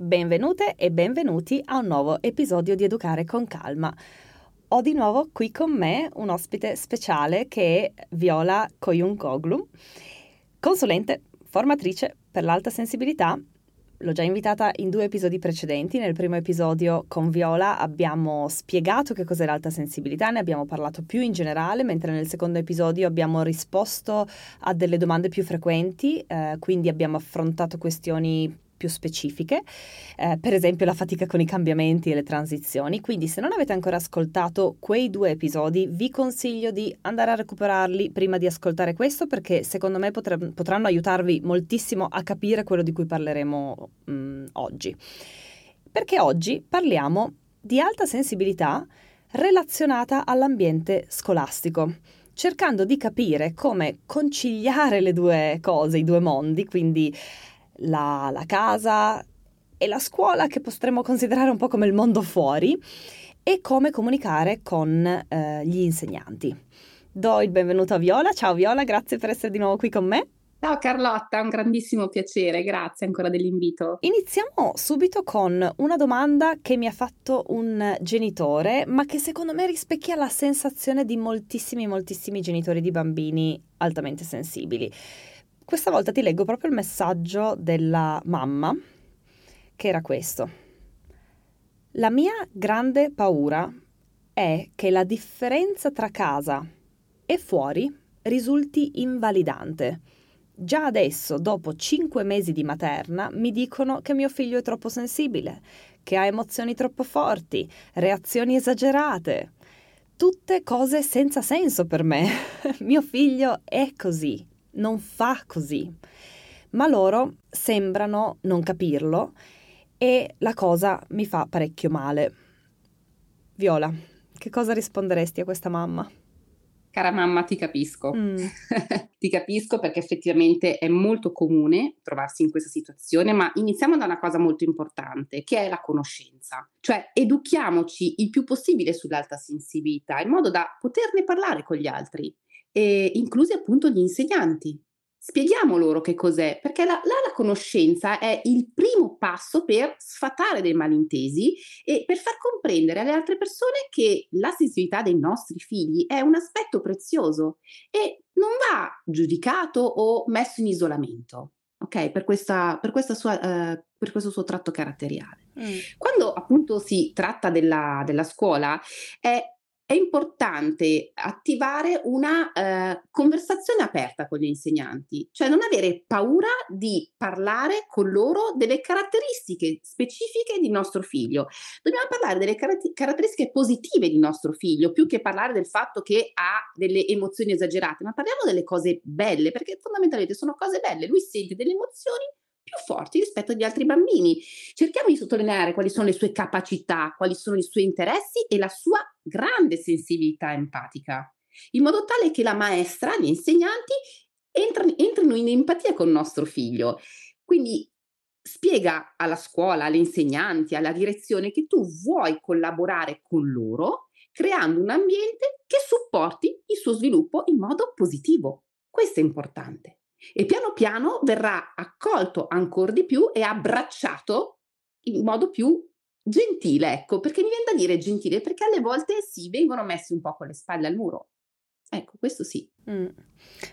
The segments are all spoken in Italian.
Benvenute e benvenuti a un nuovo episodio di Educare con Calma. Ho di nuovo qui con me un ospite speciale che è Viola Koyunkoglu, consulente, formatrice per l'alta sensibilità L'ho già invitata in due episodi precedenti. Nel primo episodio con Viola abbiamo spiegato che cos'è l'alta sensibilità, ne abbiamo parlato più in generale, mentre nel secondo episodio abbiamo risposto a delle domande più frequenti, eh, quindi abbiamo affrontato questioni più specifiche, eh, per esempio la fatica con i cambiamenti e le transizioni. Quindi se non avete ancora ascoltato quei due episodi, vi consiglio di andare a recuperarli prima di ascoltare questo perché secondo me potre- potranno aiutarvi moltissimo a capire quello di cui parleremo mh, mm, oggi. Perché oggi parliamo di alta sensibilità relazionata all'ambiente scolastico cercando di capire come conciliare le due cose, i due mondi, quindi la, la casa e la scuola che potremmo considerare un po' come il mondo fuori e come comunicare con eh, gli insegnanti. Do il benvenuto a Viola. Ciao Viola, grazie per essere di nuovo qui con me. Ciao Carlotta, un grandissimo piacere, grazie ancora dell'invito. Iniziamo subito con una domanda che mi ha fatto un genitore, ma che secondo me rispecchia la sensazione di moltissimi, moltissimi genitori di bambini altamente sensibili. Questa volta ti leggo proprio il messaggio della mamma, che era questo. La mia grande paura è che la differenza tra casa e fuori risulti invalidante. Già adesso, dopo cinque mesi di materna, mi dicono che mio figlio è troppo sensibile, che ha emozioni troppo forti, reazioni esagerate. Tutte cose senza senso per me. mio figlio è così, non fa così, ma loro sembrano non capirlo e la cosa mi fa parecchio male. Viola, che cosa risponderesti a questa mamma? Cara mamma, ti capisco. Mm. ti capisco perché effettivamente è molto comune trovarsi in questa situazione, ma iniziamo da una cosa molto importante, che è la conoscenza. Cioè, educhiamoci il più possibile sull'alta sensibilità, in modo da poterne parlare con gli altri e inclusi appunto gli insegnanti. Spieghiamo loro che cos'è, perché la, la, la, conoscenza è il primo passo per sfatare dei malintesi e per far comprendere alle altre persone che la sensibilità dei nostri figli è un aspetto prezioso e non va giudicato o messo in isolamento, ok? Per, questa, per, questa sua, uh, per questo suo tratto caratteriale. Mm. Quando appunto si tratta della, della scuola, è è importante attivare una eh, conversazione aperta con gli insegnanti, cioè non avere paura di parlare con loro delle caratteristiche specifiche di nostro figlio. Dobbiamo parlare delle car- caratteristiche positive di nostro figlio, più che parlare del fatto che ha delle emozioni esagerate, ma parliamo delle cose belle, perché fondamentalmente sono cose belle. Lui sente delle emozioni più forti rispetto agli altri bambini. Cerchiamo di sottolineare quali sono le sue capacità, quali sono i suoi interessi e la sua grande sensibilità empatica, in modo tale che la maestra, gli insegnanti entrino in empatia con nostro figlio. Quindi spiega alla scuola, alle insegnanti, alla direzione che tu vuoi collaborare con loro creando un ambiente che supporti il suo sviluppo in modo positivo. Questo è importante e piano piano verrà accolto ancora di più e abbracciato in modo più gentile, ecco, perché mi viene da dire gentile perché alle volte sì, vengono messi un po' con le spalle al muro. Ecco, questo sì. Mm.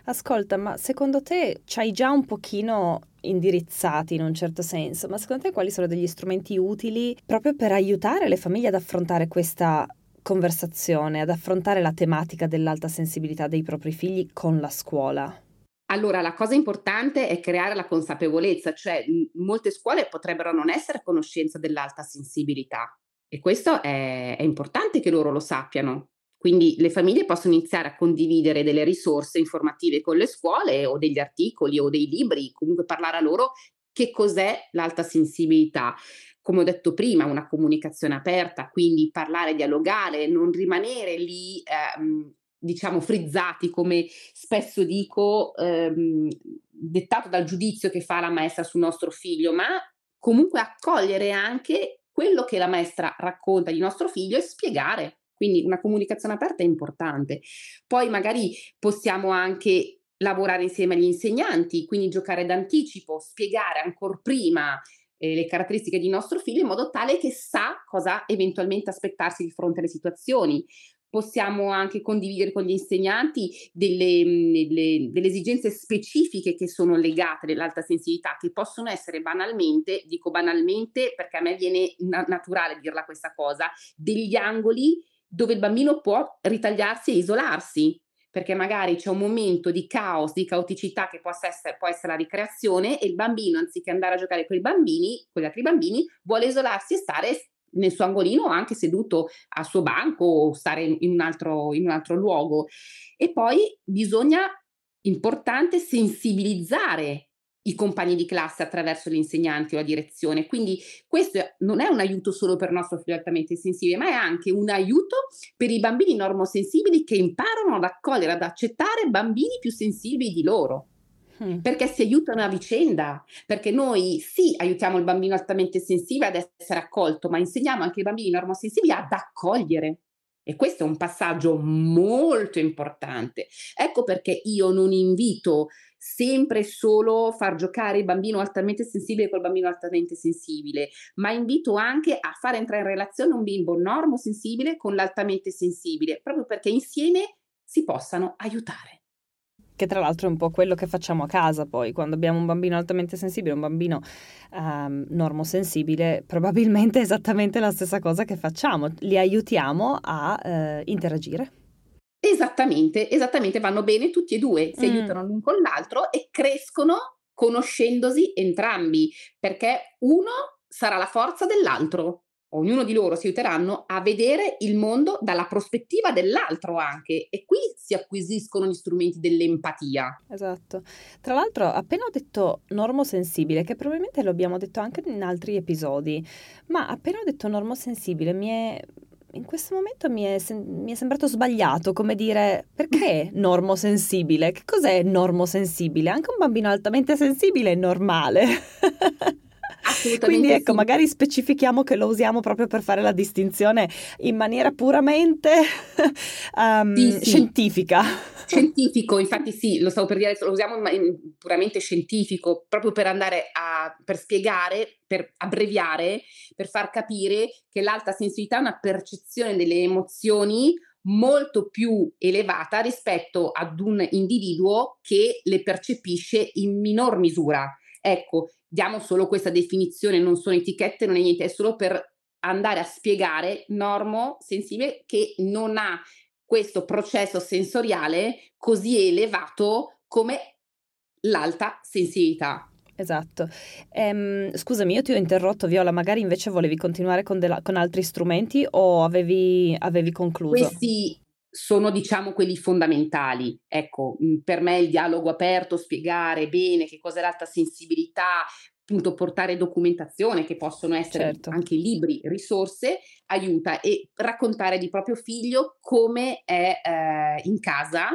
Ascolta, ma secondo te ci hai già un pochino indirizzati in un certo senso, ma secondo te quali sono degli strumenti utili proprio per aiutare le famiglie ad affrontare questa conversazione, ad affrontare la tematica dell'alta sensibilità dei propri figli con la scuola? Allora, la cosa importante è creare la consapevolezza, cioè molte scuole potrebbero non essere a conoscenza dell'alta sensibilità e questo è, è importante che loro lo sappiano. Quindi le famiglie possono iniziare a condividere delle risorse informative con le scuole o degli articoli o dei libri, comunque parlare a loro che cos'è l'alta sensibilità. Come ho detto prima, una comunicazione aperta, quindi parlare, dialogare, non rimanere lì ehm, diciamo frizzati, come spesso dico, ehm, dettato dal giudizio che fa la maestra sul nostro figlio, ma comunque accogliere anche quello che la maestra racconta di nostro figlio e spiegare. Quindi una comunicazione aperta è importante. Poi magari possiamo anche lavorare insieme agli insegnanti, quindi giocare d'anticipo, spiegare ancora prima eh, le caratteristiche di nostro figlio in modo tale che sa cosa eventualmente aspettarsi di fronte alle situazioni possiamo anche condividere con gli insegnanti delle, delle, delle, esigenze specifiche che sono legate all'alta sensibilità, che possono essere banalmente, dico banalmente perché a me viene na- naturale dirla questa cosa, degli angoli dove il bambino può ritagliarsi e isolarsi perché magari c'è un momento di caos, di caoticità che può essere, può essere la ricreazione e il bambino, anziché andare a giocare con i bambini, con gli altri bambini, vuole isolarsi e stare nel suo angolino o anche seduto al suo banco o stare in un altro, in un altro luogo. E poi bisogna, importante, sensibilizzare i compagni di classe attraverso gli insegnanti o la direzione. Quindi questo non è un aiuto solo per il nostro figlio altamente sensibile, ma è anche un aiuto per i bambini normosensibili che imparano ad accogliere, ad accettare bambini più sensibili di loro. Mm. Perché si aiutano a vicenda, perché noi sì aiutiamo il bambino altamente sensibile ad essere accolto, ma insegniamo anche i bambini normosensibili ad accogliere. E questo è un passaggio molto importante. Ecco perché io non invito sempre solo far giocare il bambino altamente sensibile col bambino altamente sensibile, ma invito anche a far entrare in relazione un bimbo normosensibile con l'altamente sensibile, proprio perché insieme si possano aiutare che tra l'altro è un po' quello che facciamo a casa poi, quando abbiamo un bambino altamente sensibile, un bambino um, normosensibile, probabilmente è esattamente la stessa cosa che facciamo, li aiutiamo a uh, interagire. Esattamente, esattamente, vanno bene tutti e due, si mm. aiutano l'un con l'altro e crescono conoscendosi entrambi, perché uno sarà la forza dell'altro ognuno di loro si aiuteranno a vedere il mondo dalla prospettiva dell'altro anche e qui si acquisiscono gli strumenti dell'empatia. Esatto. Tra l'altro, appena ho detto normosensibile, che probabilmente lo abbiamo detto anche in altri episodi, ma appena ho detto normosensibile mi è in questo momento mi è, mi è, sembrato sbagliato, come dire, perché normosensibile? Che cos'è normosensibile? Anche un bambino altamente sensibile è normale. Quindi ecco, sì. magari specifichiamo che lo usiamo proprio per fare la distinzione in maniera puramente um, sì, sì. scientifica. Scientifico, infatti sì, lo stavo per dire, lo usiamo in, puramente scientifico, proprio per andare a per spiegare, per abbreviare, per far capire che l'alta sensibilità è una percezione delle emozioni molto più elevata rispetto ad un individuo che le percepisce in minor misura. Ecco, diamo solo questa definizione, non sono etichette, non è niente, è solo per andare a spiegare normo sensibile che non ha questo processo sensoriale così elevato come l'alta sensibilità. Esatto. Ehm, scusami, io ti ho interrotto, Viola, magari invece volevi continuare con, della, con altri strumenti o avevi, avevi concluso? Questi sono diciamo quelli fondamentali. Ecco, mhmm, per me il dialogo aperto, spiegare bene che cos'è l'alta sensibilità, appunto portare documentazione che possono essere certo. anche libri, risorse, aiuta e raccontare di proprio figlio come è eh, in casa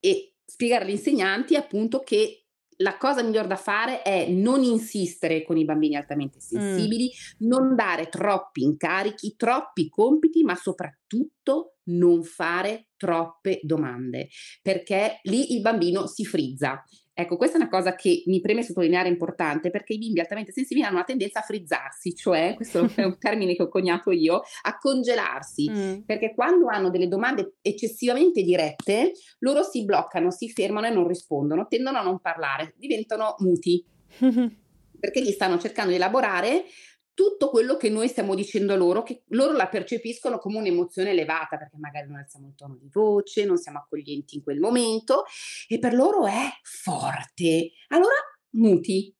e spiegare agli insegnanti appunto che la cosa migliore da fare è non insistere con i bambini altamente sensibili, mm. non dare troppi incarichi, troppi compiti, ma soprattutto non fare troppe domande, perché lì il bambino si frizza. Ecco, questa è una cosa che mi preme sottolineare importante perché i bimbi altamente sensibili hanno una tendenza a frizzarsi, cioè, questo è un termine che ho coniato io, a congelarsi, mm. perché quando hanno delle domande eccessivamente dirette, loro si bloccano, si fermano e non rispondono, tendono a non parlare, diventano muti. perché gli stanno cercando di elaborare tutto quello che noi stiamo dicendo loro, che loro la percepiscono come un'emozione elevata, perché magari non alziamo il tono di voce, non siamo accoglienti in quel momento, e per loro è forte. Allora muti.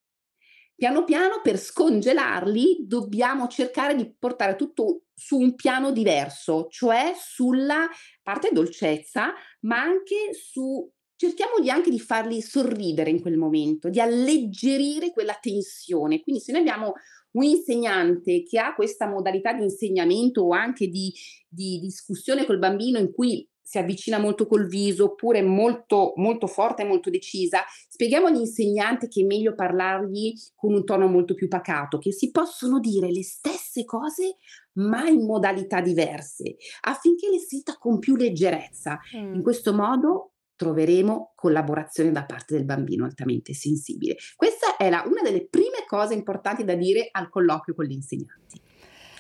Piano piano per scongelarli dobbiamo cercare di portare tutto su un piano diverso, cioè sulla parte dolcezza, ma anche su cerchiamo di anche di farli sorridere in quel momento, di alleggerire quella tensione. Quindi se noi abbiamo un insegnante che ha questa modalità di insegnamento o anche di, di discussione col bambino in cui si avvicina molto col viso oppure molto, molto forte e molto decisa, spieghiamo agli insegnanti che è meglio parlargli con un tono molto più pacato, che si possono dire le stesse cose ma in modalità diverse, affinché le senta con più leggerezza. Mm. In questo modo troveremo collaborazione da parte del bambino altamente sensibile. Questa è la, una delle prime cose importanti da dire al colloquio con gli insegnanti.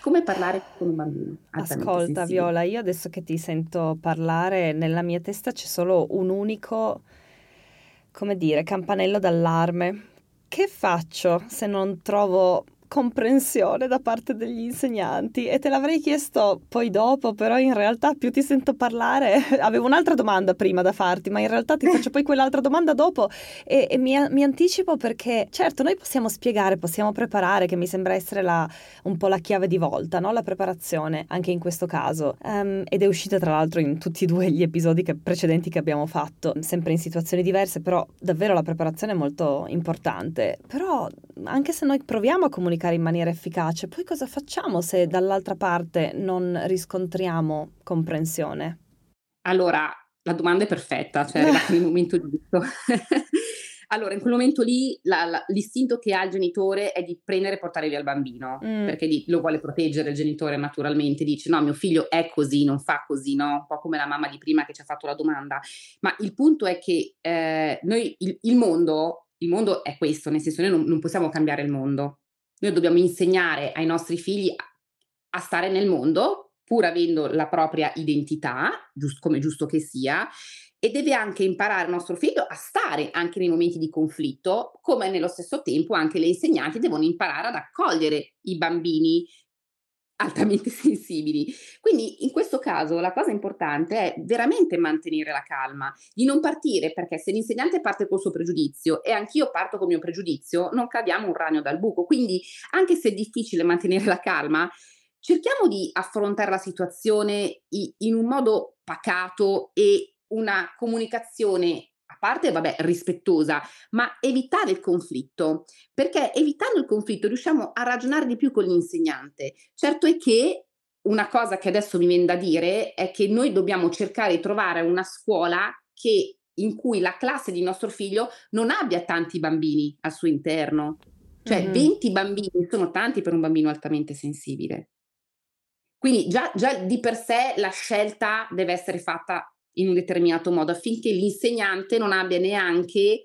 Come parlare con un bambino? Ascolta sensibile. Viola, io adesso che ti sento parlare, nella mia testa c'è solo un unico, come dire, campanello d'allarme. Che faccio se non trovo comprensione da parte degli insegnanti e te l'avrei chiesto poi dopo, però in realtà più ti sento parlare, avevo un'altra domanda prima da farti, ma in realtà ti faccio poi quell'altra domanda dopo e, e mi, mi, anticipo perché certo noi possiamo spiegare, possiamo preparare, che mi sembra essere la, un po' la chiave di volta, no? la preparazione anche in questo caso. Um, ed è uscita tra l'altro in tutti e due gli episodi che, precedenti che abbiamo fatto, sempre in situazioni diverse, però davvero la preparazione è molto importante, però anche se noi proviamo a comunicare comunicare in maniera efficace, poi cosa facciamo se dall'altra parte non riscontriamo comprensione? Allora, la domanda è perfetta, cioè è arrivato nel momento giusto. Allora, in quel momento lì la, la, l'istinto che ha il genitore è di prendere e portare via il bambino, mm. perché di, lo vuole proteggere il genitore naturalmente, dice no, mio figlio è così, non fa così, no? Un po' come la mamma di prima che ci ha fatto la domanda. Ma il punto è che eh, noi, il, il, mondo, il mondo è questo, nel senso noi non, non possiamo cambiare il mondo, noi dobbiamo insegnare ai nostri figli a stare nel mondo, pur avendo la propria identità, giusto, come giusto che sia, e deve anche imparare il nostro figlio a stare anche nei momenti di conflitto, come nello stesso tempo anche le insegnanti devono imparare ad accogliere i bambini altamente sensibili. Quindi in questo caso la cosa importante è veramente mantenere la calma, di non partire perché se l'insegnante parte col suo pregiudizio e anch'io parto col mio pregiudizio, non cadiamo un ragno dal buco. Quindi anche se è difficile mantenere la calma, cerchiamo di affrontare la situazione in un modo pacato e una comunicazione parte, vabbè, rispettosa, ma evitare il conflitto, perché evitando il conflitto riusciamo a ragionare di più con l'insegnante. Certo è che una cosa che adesso mi viene da dire è che noi dobbiamo cercare di trovare una scuola che, in cui la classe di nostro figlio non abbia tanti bambini al suo interno. Cioè mm-hmm. 20 bambini sono tanti per un bambino altamente sensibile. Quindi già, già di per sé la scelta deve essere fatta in un determinato modo affinché l'insegnante non abbia neanche,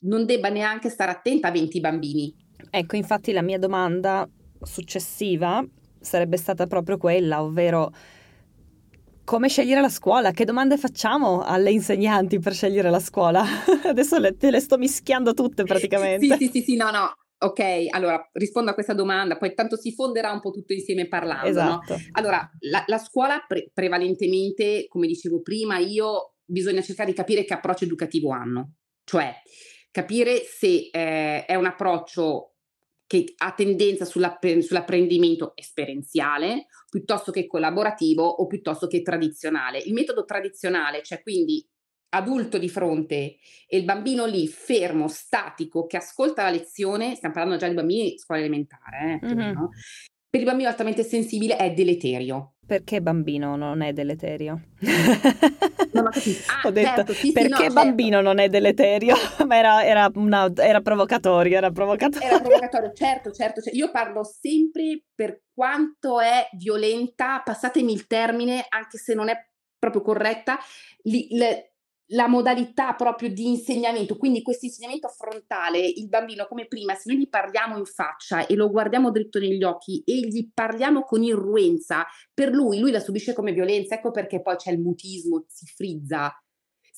non debba neanche stare attenta a 20 bambini. Ecco, infatti la mia domanda successiva sarebbe stata proprio quella, ovvero come scegliere la scuola? Che domande facciamo alle insegnanti per scegliere la scuola? Adesso le, te le sto mischiando tutte praticamente. sì, sì, sì, sì, no, no. Ok, allora rispondo a questa domanda, poi tanto si fonderà un po' tutto insieme parlando. Esatto. No? Allora, la, la scuola pre- prevalentemente, come dicevo prima, io bisogna cercare di capire che approccio educativo hanno, cioè capire se eh, è un approccio che ha tendenza sull'apprendimento esperienziale piuttosto che collaborativo o piuttosto che tradizionale. Il metodo tradizionale, cioè quindi adulto di fronte e il bambino lì fermo, statico, che ascolta la lezione, stiamo parlando già di bambini di scuola elementare, eh, mm-hmm. per il bambino altamente sensibile è deleterio. Perché bambino non è deleterio? Non ho capito. Ah, ho detto, certo, sì, perché sì, no, bambino certo. non è deleterio? Ma era, era, una, era, provocatorio, era provocatorio. Era provocatorio, certo, certo, certo. Io parlo sempre per quanto è violenta, passatemi il termine, anche se non è proprio corretta, li, le, la modalità proprio di insegnamento, quindi questo insegnamento frontale, il bambino come prima, se noi gli parliamo in faccia e lo guardiamo dritto negli occhi e gli parliamo con irruenza, per lui, lui la subisce come violenza, ecco perché poi c'è il mutismo, si frizza,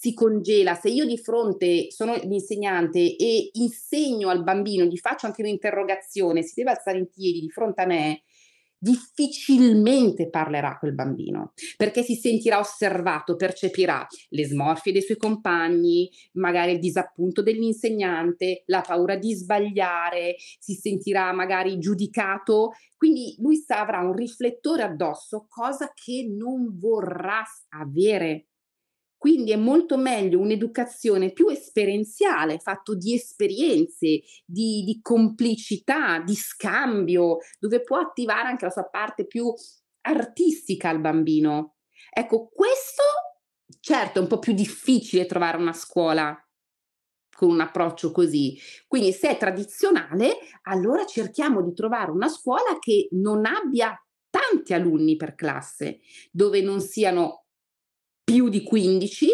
si congela. Se io di fronte sono l'insegnante e insegno al bambino, gli faccio anche un'interrogazione, si deve alzare in piedi di fronte a me, difficilmente parlerà quel bambino perché si sentirà osservato, percepirà le smorfie dei suoi compagni, magari il disappunto dell'insegnante, la paura di sbagliare, si sentirà magari giudicato, quindi lui avrà un riflettore addosso, cosa che non vorrà avere quindi è molto meglio un'educazione più esperienziale, fatto di esperienze, di, di complicità, di scambio, dove può attivare anche la sua parte più artistica al bambino. Ecco, questo certo è un po' più difficile trovare una scuola con un approccio così. Quindi se è tradizionale, allora cerchiamo di trovare una scuola che non abbia tanti alunni per classe, dove non siano più di 15,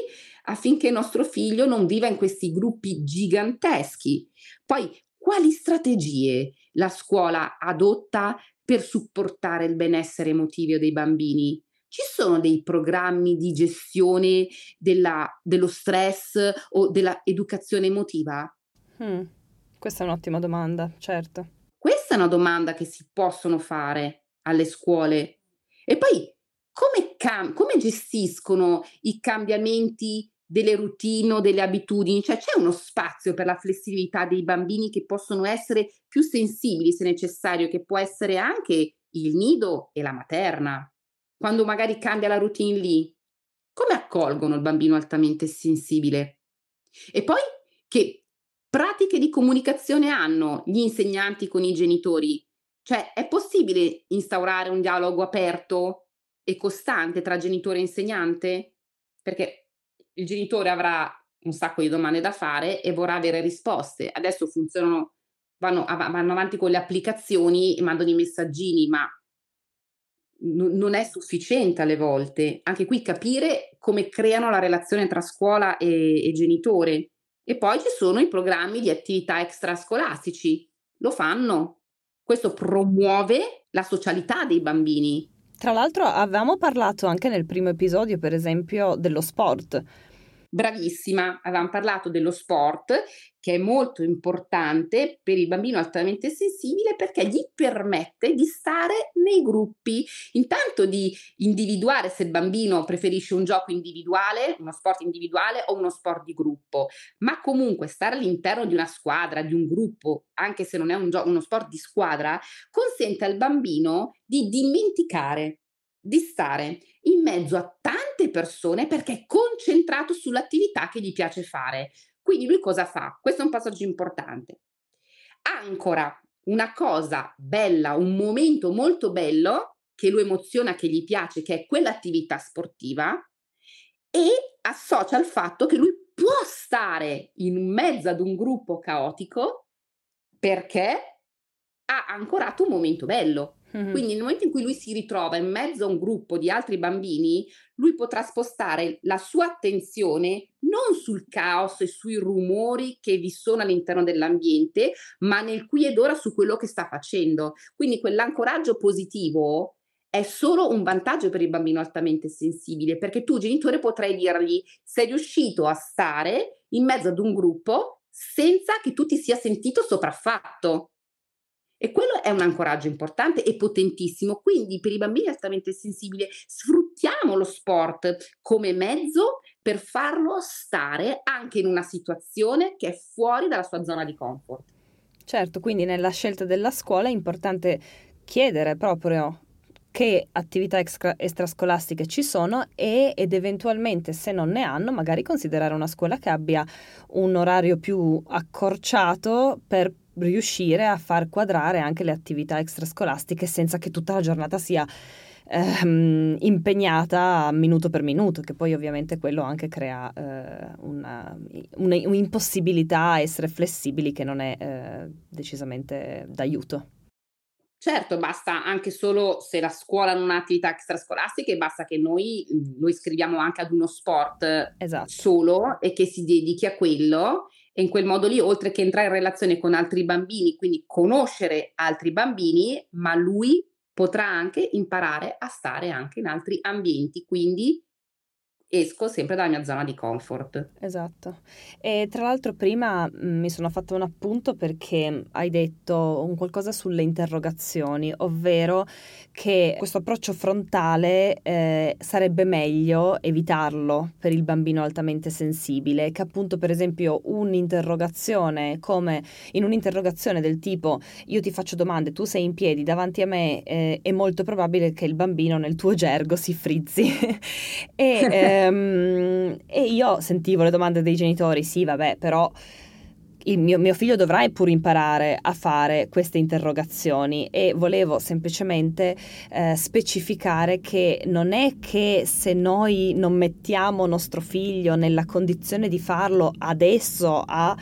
affinché nostro figlio non viva in questi gruppi giganteschi. Poi, quali strategie la scuola adotta per supportare il benessere emotivo dei bambini? Ci sono dei programmi di gestione della, dello stress o dell'educazione emotiva? Hmm, questa è un'ottima domanda, certo. Questa è una domanda che si possono fare alle scuole. E poi come, cam- come gestiscono i cambiamenti delle routine o delle abitudini? Cioè c'è uno spazio per la flessibilità dei bambini che possono essere più sensibili se necessario, che può essere anche il nido e la materna. Quando magari cambia la routine lì, come accolgono il bambino altamente sensibile? E poi che pratiche di comunicazione hanno gli insegnanti con i genitori? Cioè è possibile instaurare un dialogo aperto e costante tra genitore e insegnante? Perché il genitore avrà un sacco di domande da fare e vorrà avere risposte. Adesso funzionano, vanno, vanno avanti con le applicazioni e mandano i messaggini, ma n- non è sufficiente alle volte. Anche qui capire come creano la relazione tra scuola e, e genitore. E poi ci sono i programmi di attività extrascolastici. Lo fanno. Questo promuove la socialità dei bambini. Tra l'altro avevamo parlato anche nel primo episodio, per esempio, dello sport bravissima, avevamo parlato dello sport che è molto importante per il bambino altamente sensibile perché gli permette di stare nei gruppi, intanto di individuare se il bambino preferisce un gioco individuale, uno sport individuale o uno sport di gruppo, ma comunque stare all'interno di una squadra, di un gruppo, anche se non è un gio- uno sport di squadra, consente al bambino di dimenticare di stare in mezzo a tante persone perché è concentrato sull'attività che gli piace fare. Quindi lui cosa fa? Questo è un passaggio importante. Ancora una cosa bella, un momento molto bello che lo emoziona, che gli piace, che è quell'attività sportiva e associa al fatto che lui può stare in mezzo ad un gruppo caotico perché ha ancorato un momento bello. Mm-hmm. Quindi nel momento in cui lui si ritrova in mezzo a un gruppo di altri bambini, lui potrà spostare la sua attenzione non sul caos e sui rumori che vi sono all'interno dell'ambiente, ma nel qui ed ora su quello che sta facendo. Quindi quell'ancoraggio positivo è solo un vantaggio per il bambino altamente sensibile, perché tu genitore potrai dirgli sei riuscito a stare in mezzo ad un gruppo senza che tu ti sia sentito sopraffatto. E quello è un ancoraggio importante e potentissimo. Quindi per i bambini altamente sensibili sfruttiamo lo sport come mezzo per farlo stare anche in una situazione che è fuori dalla sua zona di comfort. Certo, quindi nella scelta della scuola è importante chiedere proprio che attività extra, extrascolastiche ci sono e, ed eventualmente se non ne hanno magari considerare una scuola che abbia un orario più accorciato per riuscire a far quadrare anche le attività extrascolastiche senza che tutta la giornata sia ehm, impegnata minuto per minuto, che poi ovviamente quello anche crea eh, una, una, un'impossibilità a essere flessibili che non è eh, decisamente d'aiuto. Certo, basta anche solo se la scuola non ha attività extrascolastiche, basta che noi lo iscriviamo anche ad uno sport esatto. solo e che si dedichi a quello e in quel modo lì, oltre che entrare in relazione con altri bambini, quindi conoscere altri bambini, ma lui potrà anche imparare a stare anche in altri ambienti, quindi esco sempre dalla mia zona di comfort. Esatto. E tra l'altro prima mm, mi sono fatto un appunto perché hai detto un qualcosa sulle interrogazioni, ovvero che questo approccio frontale eh, sarebbe meglio evitarlo per il bambino altamente sensibile, che appunto per esempio un'interrogazione come in un'interrogazione del tipo io ti faccio domande, tu sei in piedi davanti a me, eh, è molto probabile che il bambino nel tuo gergo si frizzi. e, eh, ehm, e io sentivo le domande dei genitori, sì vabbè, però il mio, mio, figlio dovrà pur imparare a fare queste interrogazioni e volevo semplicemente eh, specificare che non è che se noi non mettiamo nostro figlio nella condizione di farlo adesso a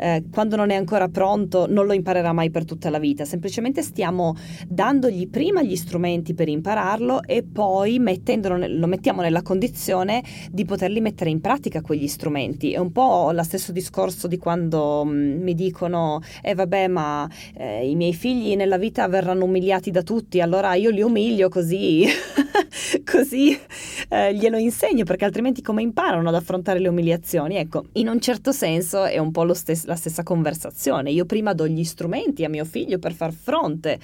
eh, quando non è ancora pronto non lo imparerà mai per tutta la vita, semplicemente stiamo dandogli prima gli strumenti per impararlo e poi lo mettiamo nella condizione di poterli mettere in pratica quegli strumenti. È un po' lo stesso discorso di quando mh, mm, mi dicono, eh vabbè ma eh, i miei figli nella vita verranno umiliati da tutti, allora io li umilio così, così eh, glielo insegno perché altrimenti come imparano ad affrontare le umiliazioni? Ecco, in un certo senso è un po' stes- la stessa conversazione. Io prima do gli strumenti a mio figlio per far fronte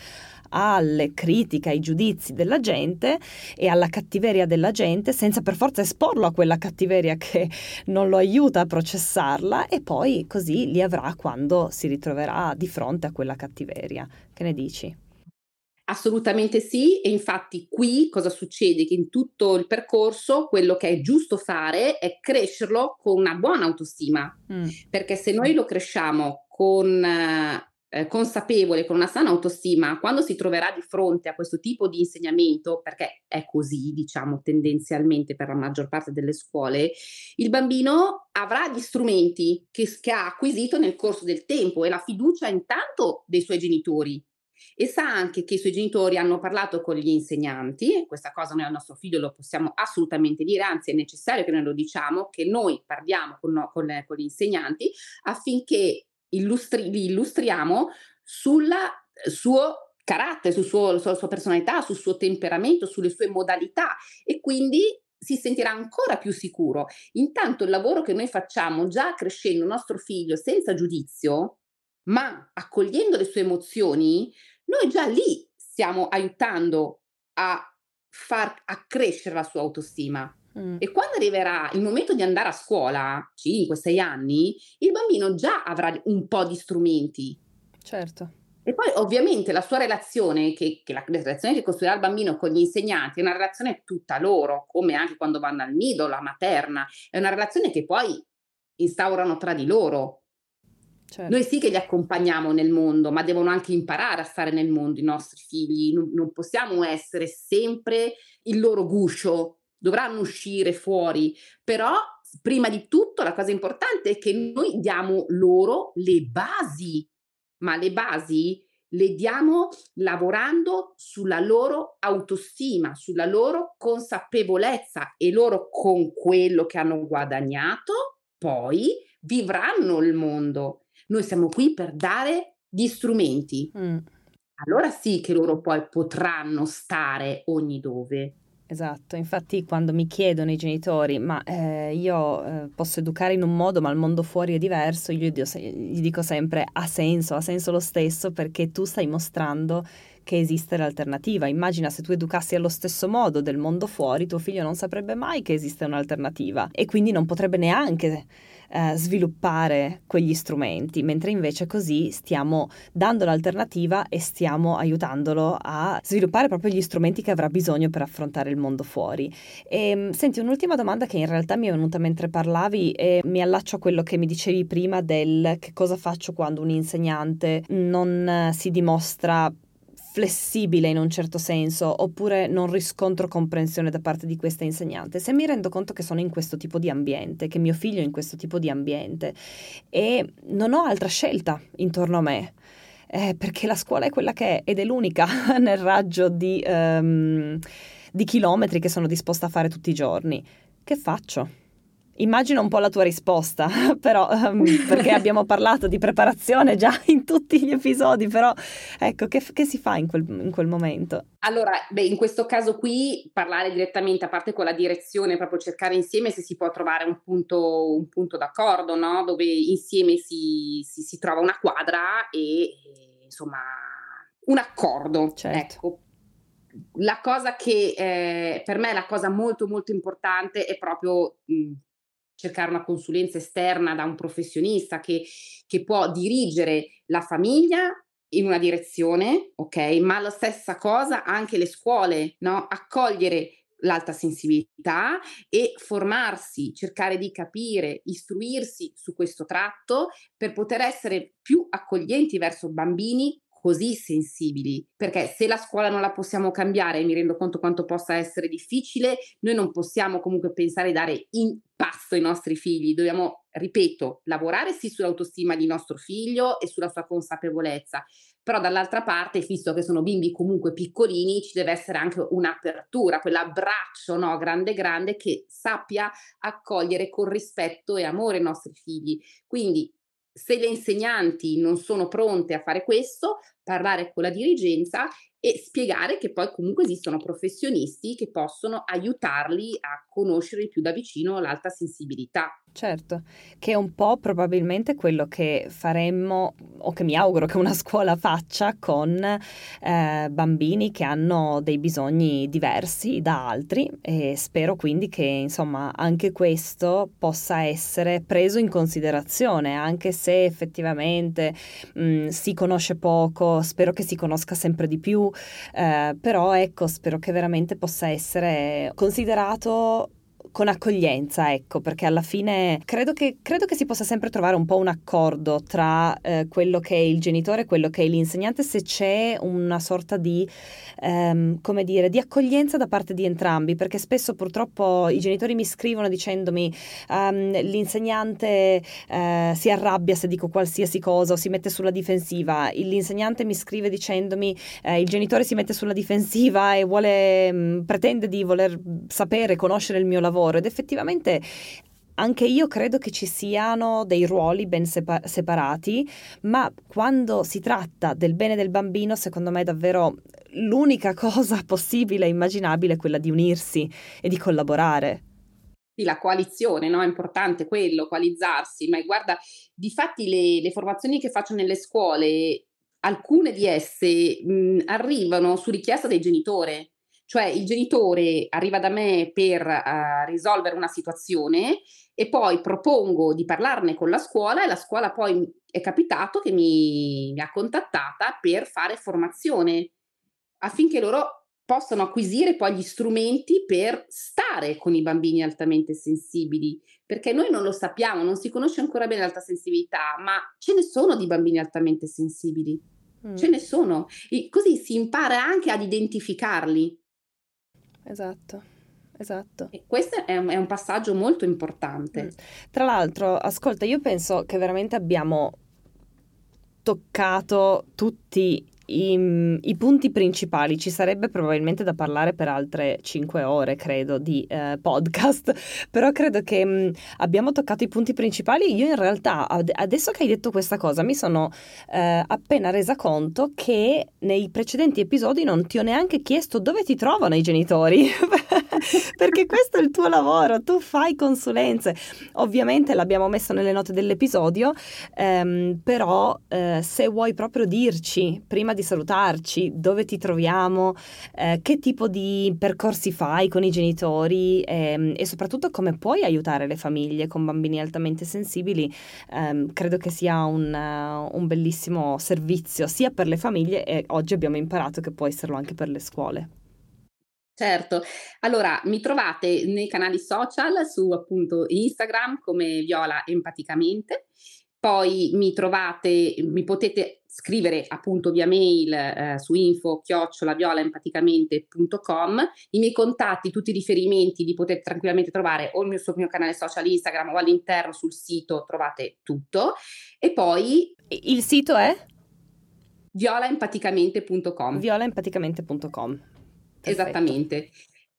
alle critiche, ai giudizi della gente e alla cattiveria della gente senza per forza esporlo a quella cattiveria che non lo aiuta a processarla e poi così li avrà quando si ritroverà di fronte a quella cattiveria. Che ne dici? Assolutamente sì, e infatti qui cosa succede? Che in tutto il percorso quello che è giusto fare è crescerlo con una buona autostima, mm. perché se noi lo cresciamo con eh, consapevole, con una sana autostima, quando si troverà di fronte a questo tipo di insegnamento, perché è così, diciamo, tendenzialmente per la maggior parte delle scuole, il bambino avrà gli strumenti che, che ha acquisito nel corso del tempo e la fiducia intanto dei suoi genitori, e sa anche che i suoi genitori hanno parlato con gli insegnanti, questa cosa noi al nostro figlio lo possiamo assolutamente dire, anzi è necessario che noi lo diciamo, che noi parliamo con, con, con gli insegnanti affinché illustri, li illustriamo sul suo carattere, sul suo, sulla sua personalità, sul suo temperamento, sulle sue modalità e quindi si sentirà ancora più sicuro. Intanto il lavoro che noi facciamo già crescendo il nostro figlio senza giudizio, ma accogliendo le sue emozioni, noi già lì stiamo aiutando a far accrescere la sua autostima. Mm. E quando arriverà il momento di andare a scuola, 5-6 anni, il bambino già avrà un po' di strumenti. Certo. E poi ovviamente la sua relazione, che, che la, la, relazione che costruirà il bambino con gli insegnanti, è una relazione tutta loro, come anche quando vanno al nido, la materna, è una relazione che poi instaurano tra di loro. Certo. Noi sì che li accompagniamo nel mondo, ma devono anche imparare a stare nel mondo i nostri figli. Non, non possiamo essere sempre il loro guscio, dovranno uscire fuori, però prima di tutto la cosa importante è che noi diamo loro le basi, ma le basi le diamo lavorando sulla loro autostima, sulla loro consapevolezza e loro con quello che hanno guadagnato poi vivranno il mondo. Noi siamo qui per dare gli strumenti. Mm. Allora sì che loro poi potranno stare ogni dove. Esatto, infatti quando mi chiedono i genitori, ma eh, io eh, posso educare in un modo, ma il mondo fuori è diverso, io gli, gli dico sempre ha senso, ha senso lo stesso perché tu stai mostrando che esiste l'alternativa. Immagina se tu educassi allo stesso modo del mondo fuori, tuo figlio non saprebbe mai che esiste un'alternativa e quindi non potrebbe neanche eh, sviluppare quegli strumenti, mentre invece così stiamo dando l'alternativa e stiamo aiutandolo a sviluppare proprio gli strumenti che avrà bisogno per affrontare il mondo fuori. E, ehm, senti, un'ultima domanda che in realtà mi è venuta mentre parlavi e mi allaccio a quello che mi dicevi prima del che cosa faccio quando un insegnante non si dimostra flessibile in un certo senso oppure non riscontro comprensione da parte di questa insegnante, se mi rendo conto che sono in questo tipo di ambiente, che mio figlio è in questo tipo di ambiente e non ho altra scelta intorno a me, eh, perché la scuola è quella che è ed è l'unica nel raggio di, um, di chilometri che sono disposta a fare tutti i giorni, che faccio? Immagino un po' la tua risposta, però um, perché abbiamo parlato di preparazione già in tutti gli episodi, però ecco, che, che si fa in quel, in quel, momento? Allora, beh, in questo caso qui parlare direttamente, a parte con la direzione, proprio cercare insieme se si può trovare un punto, un punto d'accordo, no? Dove insieme si, si, si trova una quadra e, e insomma un accordo. Certo. Ecco, la cosa che eh, per me è la cosa molto molto importante è proprio mh, cercare una consulenza esterna da un professionista che, che può dirigere la famiglia in una direzione, ok? Ma la stessa cosa anche le scuole, no? Accogliere l'alta sensibilità e formarsi, cercare di capire, istruirsi su questo tratto per poter essere più accoglienti verso bambini così sensibili, perché se la scuola non la possiamo cambiare, mi rendo conto quanto possa essere difficile, noi non possiamo comunque pensare di dare in pasto ai nostri figli, dobbiamo ripeto, lavorare sì sull'autostima di nostro figlio e sulla sua consapevolezza, però dall'altra parte, visto che sono bimbi comunque piccolini, ci deve essere anche un'apertura, quell'abbraccio no, grande grande che sappia accogliere con rispetto e amore i nostri figli. Quindi se le insegnanti non sono pronte a fare questo, parlare con la dirigenza e spiegare che poi comunque esistono professionisti che possono aiutarli a conoscere più da vicino l'alta sensibilità. Certo, che è un po' probabilmente quello che faremmo o che mi auguro che una scuola faccia con eh, bambini che hanno dei bisogni diversi da altri e spero quindi che insomma anche questo possa essere preso in considerazione anche se effettivamente mh, si conosce poco, spero che si conosca sempre di più, eh, però ecco spero che veramente possa essere considerato con accoglienza, ecco, perché alla fine credo che, credo che, si possa sempre trovare un po' un accordo tra eh, quello che è il genitore e quello che è l'insegnante se c'è una sorta di, ehm, come dire, di accoglienza da parte di entrambi, perché spesso purtroppo i genitori mi scrivono dicendomi um, l'insegnante eh, si arrabbia se dico qualsiasi cosa o si mette sulla difensiva, l'insegnante mi scrive dicendomi eh, il genitore si mette sulla difensiva e vuole, mh, mm, pretende di voler sapere, conoscere il mio lavoro lavoro ed effettivamente anche io credo che ci siano dei ruoli ben sepa- separati, ma quando si tratta del bene del bambino, secondo me davvero l'unica cosa possibile e immaginabile è quella di unirsi e di collaborare. Sì, la coalizione, no? È importante quello, coalizzarsi, ma guarda, di fatti le, le formazioni che faccio nelle scuole, alcune di esse mh, arrivano su richiesta del genitore, cioè il genitore arriva da me per uh, risolvere una situazione e poi propongo di parlarne con la scuola e la scuola poi è capitato che mi, mi ha contattata per fare formazione affinché loro possano acquisire poi gli strumenti per stare con i bambini altamente sensibili, perché noi non lo sappiamo, non si conosce ancora bene l'alta sensibilità, ma ce ne sono di bambini altamente sensibili, mm. ce ne sono, e così si impara anche ad identificarli. Esatto. Esatto. E questo è un, è un passaggio molto importante. Mm. Tra l'altro, ascolta, io penso che veramente abbiamo toccato tutti i, i, punti principali, ci sarebbe probabilmente da parlare per altre 5 ore, credo, di eh, podcast, però credo che mh, mm, abbiamo toccato i punti principali. Io in realtà, ad, adesso che hai detto questa cosa, mi sono eh, appena resa conto che nei precedenti episodi non ti ho neanche chiesto dove ti trovano i genitori, perché questo è il tuo lavoro, tu fai consulenze. Ovviamente l'abbiamo messo nelle note dell'episodio, ehm, però eh, se vuoi proprio dirci prima di salutarci, dove ti troviamo, eh, che tipo di percorsi fai con i genitori ehm, e soprattutto come puoi aiutare le famiglie con bambini altamente sensibili, ehm, credo che sia un, uh, un bellissimo servizio sia per le famiglie e oggi abbiamo imparato che può esserlo anche per le scuole. Certo, allora mi trovate nei canali social su appunto Instagram come Viola Empaticamente, poi mi trovate, mi potete scrivere appunto via mail eh, su info chiocciolaviolaempaticamente.com i miei contatti, tutti i riferimenti li potete tranquillamente trovare o sul mio canale social Instagram o all'interno sul sito trovate tutto. E poi il sito è? violaempaticamente.com violaempaticamente.com esattamente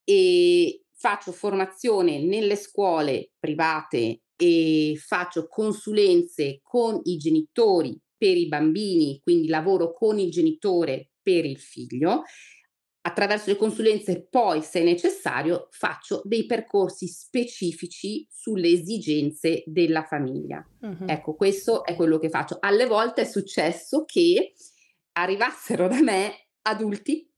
e faccio formazione nelle scuole private e faccio consulenze con i genitori per i bambini, quindi lavoro con il genitore per il figlio. Attraverso le consulenze poi, se necessario, faccio dei percorsi specifici sulle esigenze della famiglia. Uh-huh. Ecco, questo è quello che faccio. Alle volte è successo che arrivassero da me adulti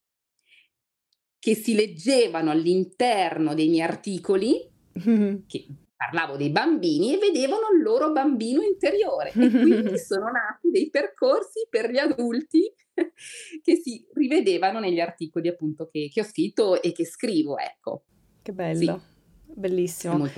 che si leggevano all'interno dei miei articoli, uh-huh. che parlavo dei bambini e vedevano il loro bambino interiore e quindi sono nati dei percorsi per gli adulti che si rivedevano negli articoli appunto che, che ho scritto e che scrivo, ecco. Che bello, sì. bellissimo.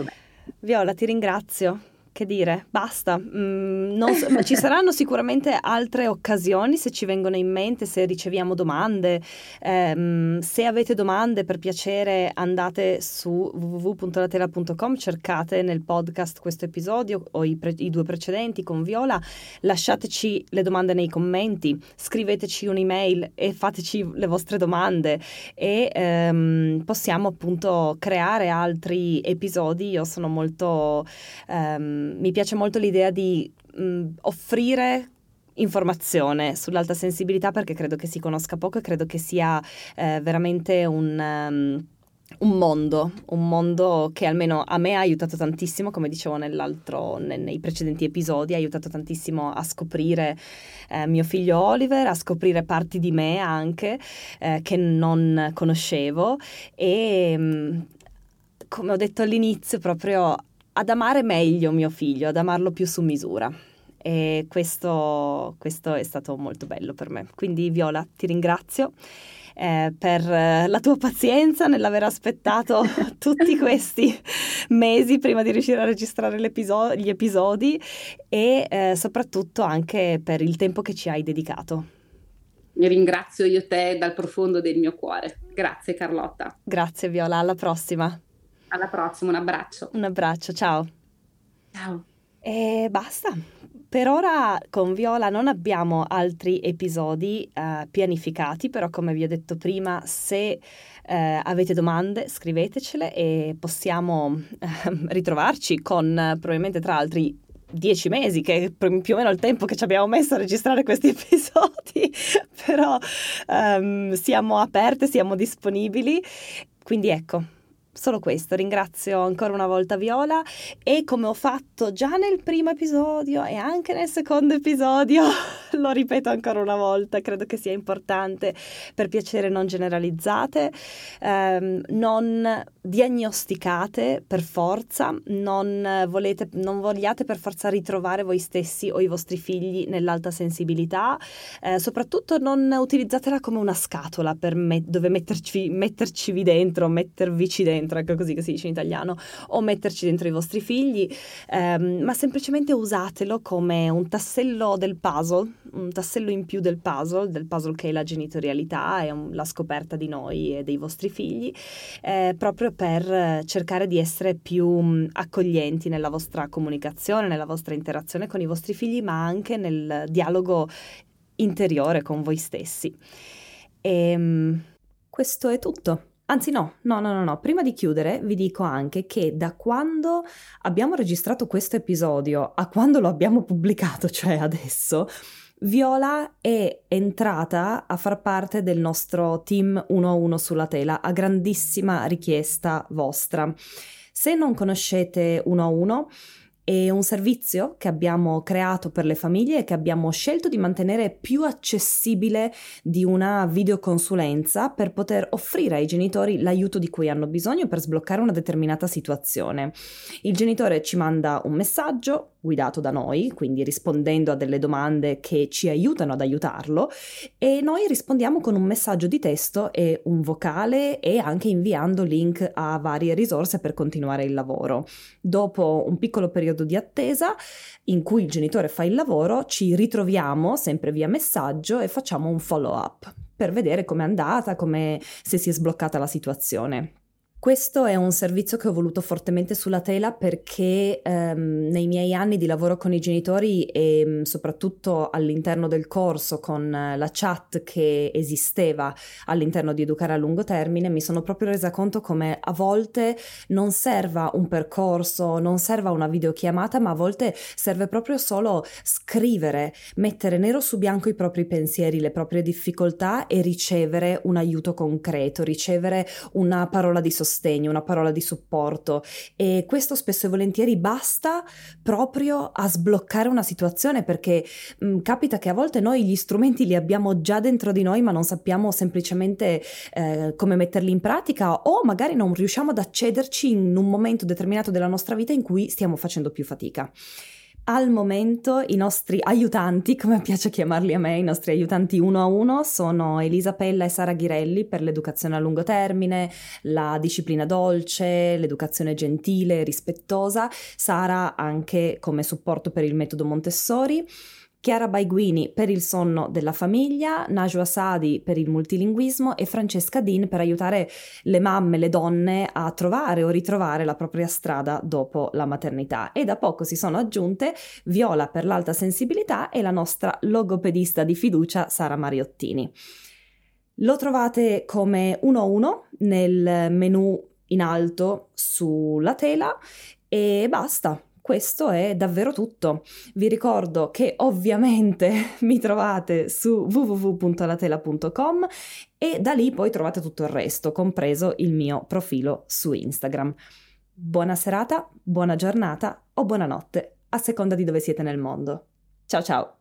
Viola, ti ringrazio che dire, basta. Mm, so, ci saranno sicuramente altre occasioni se ci vengono in mente, se riceviamo domande. Eh, se avete domande, per piacere andate su www.latela.com, cercate nel podcast questo episodio o i, pre- i due precedenti con Viola, lasciateci le domande nei commenti, scriveteci un'email e fateci le vostre domande e ehm, possiamo appunto creare altri episodi. Io sono molto... Mi piace molto l'idea di mh, offrire informazione sull'alta sensibilità perché credo che si conosca poco e credo che sia eh, veramente un... Um, un mondo, un mondo che almeno a me ha aiutato tantissimo, come dicevo nei precedenti episodi, ha aiutato tantissimo a scoprire eh, mio figlio Oliver, a scoprire parti di me anche eh, che non conoscevo. E mm, come ho detto all'inizio proprio ad amare meglio mio figlio, ad amarlo più su misura. E questo, questo è stato molto bello per me. Quindi Viola, ti ringrazio. Eh, per la tua pazienza nell'aver aspettato tutti questi mesi prima di riuscire a registrare gli episodi e eh, soprattutto anche per il tempo che ci hai dedicato. Mi ringrazio io te dal profondo del mio cuore. Grazie Carlotta. Grazie Viola, alla prossima. Alla prossima, un abbraccio. Un abbraccio, ciao. Ciao. E basta. Per ora con Viola non abbiamo altri episodi uh, pianificati, però come vi ho detto prima, se uh, avete domande scrivetecele e possiamo uh, ritrovarci con probabilmente tra altri dieci mesi, che è più o meno il tempo che ci abbiamo messo a registrare questi episodi, però um, siamo aperte, siamo disponibili. Quindi ecco, Solo questo, ringrazio ancora una volta Viola. E come ho fatto già nel primo episodio e anche nel secondo episodio, lo ripeto ancora una volta, credo che sia importante, per piacere non generalizzate, ehm, non diagnosticate per forza, non, volete, non vogliate per forza ritrovare voi stessi o i vostri figli nell'alta sensibilità, eh, soprattutto non utilizzatela come una scatola me- dove metterci, mettercivi dentro, mettervici dentro ecco così che si dice in italiano, o metterci dentro i vostri figli, ehm, ma semplicemente usatelo come un tassello del puzzle, un tassello in più del puzzle, del puzzle che è la genitorialità e la scoperta di noi e dei vostri figli, eh, proprio per cercare di essere più mm, accoglienti nella vostra comunicazione, nella vostra interazione con i vostri figli, ma anche nel dialogo interiore con voi stessi. E ehm, questo è tutto. Anzi no, no, no, no, no, prima di chiudere vi dico anche che da quando abbiamo registrato questo episodio a quando lo abbiamo pubblicato, cioè adesso, Viola è entrata a far parte del nostro team 1-1 sulla tela a grandissima richiesta vostra. Se non conoscete 1-1, è un servizio che abbiamo creato per le famiglie e che abbiamo scelto di mantenere più accessibile di una videoconsulenza per poter offrire ai genitori l'aiuto di cui hanno bisogno per sbloccare una determinata situazione. Il genitore ci manda un messaggio guidato da noi, quindi rispondendo a delle domande che ci aiutano ad aiutarlo e noi rispondiamo con un messaggio di testo e un vocale e anche inviando link a varie risorse per continuare il lavoro. Dopo un piccolo periodo di attesa in cui il genitore fa il lavoro, ci ritroviamo sempre via messaggio e facciamo un follow up per vedere com'è andata, come se si è sbloccata la situazione. Questo è un servizio che ho voluto fortemente sulla tela perché ehm, nei miei anni di lavoro con i genitori e mm, soprattutto all'interno del corso con la chat che esisteva all'interno di Educare a lungo termine mi sono proprio resa conto come a volte non serva un percorso, non serva una videochiamata, ma a volte serve proprio solo scrivere, mettere nero su bianco i propri pensieri, le proprie difficoltà e ricevere un aiuto concreto, ricevere una parola di sostegno sostegno, una parola di supporto e questo spesso e volentieri basta proprio a sbloccare una situazione perché mh, mm, capita che a volte noi gli strumenti li abbiamo già dentro di noi ma non sappiamo semplicemente eh, come metterli in pratica o magari non riusciamo ad accederci in un momento determinato della nostra vita in cui stiamo facendo più fatica. Al momento i nostri aiutanti, come piace chiamarli a me, i nostri aiutanti uno a uno sono Elisa Pella e Sara Ghirelli per l'educazione a lungo termine, la disciplina dolce, l'educazione gentile, e rispettosa, Sara anche come supporto per il metodo Montessori. Chiara Baiguini per il sonno della famiglia, Najwa Sadi per il multilinguismo e Francesca Din per aiutare le mamme, le donne a trovare o ritrovare la propria strada dopo la maternità. E da poco si sono aggiunte Viola per l'alta sensibilità e la nostra logopedista di fiducia Sara Mariottini. Lo trovate come 1-1 nel menu in alto sulla tela e basta questo è davvero tutto. Vi ricordo che ovviamente mi trovate su www.latela.com e da lì poi trovate tutto il resto, compreso il mio profilo su Instagram. Buona serata, buona giornata o buonanotte, a seconda di dove siete nel mondo. Ciao ciao!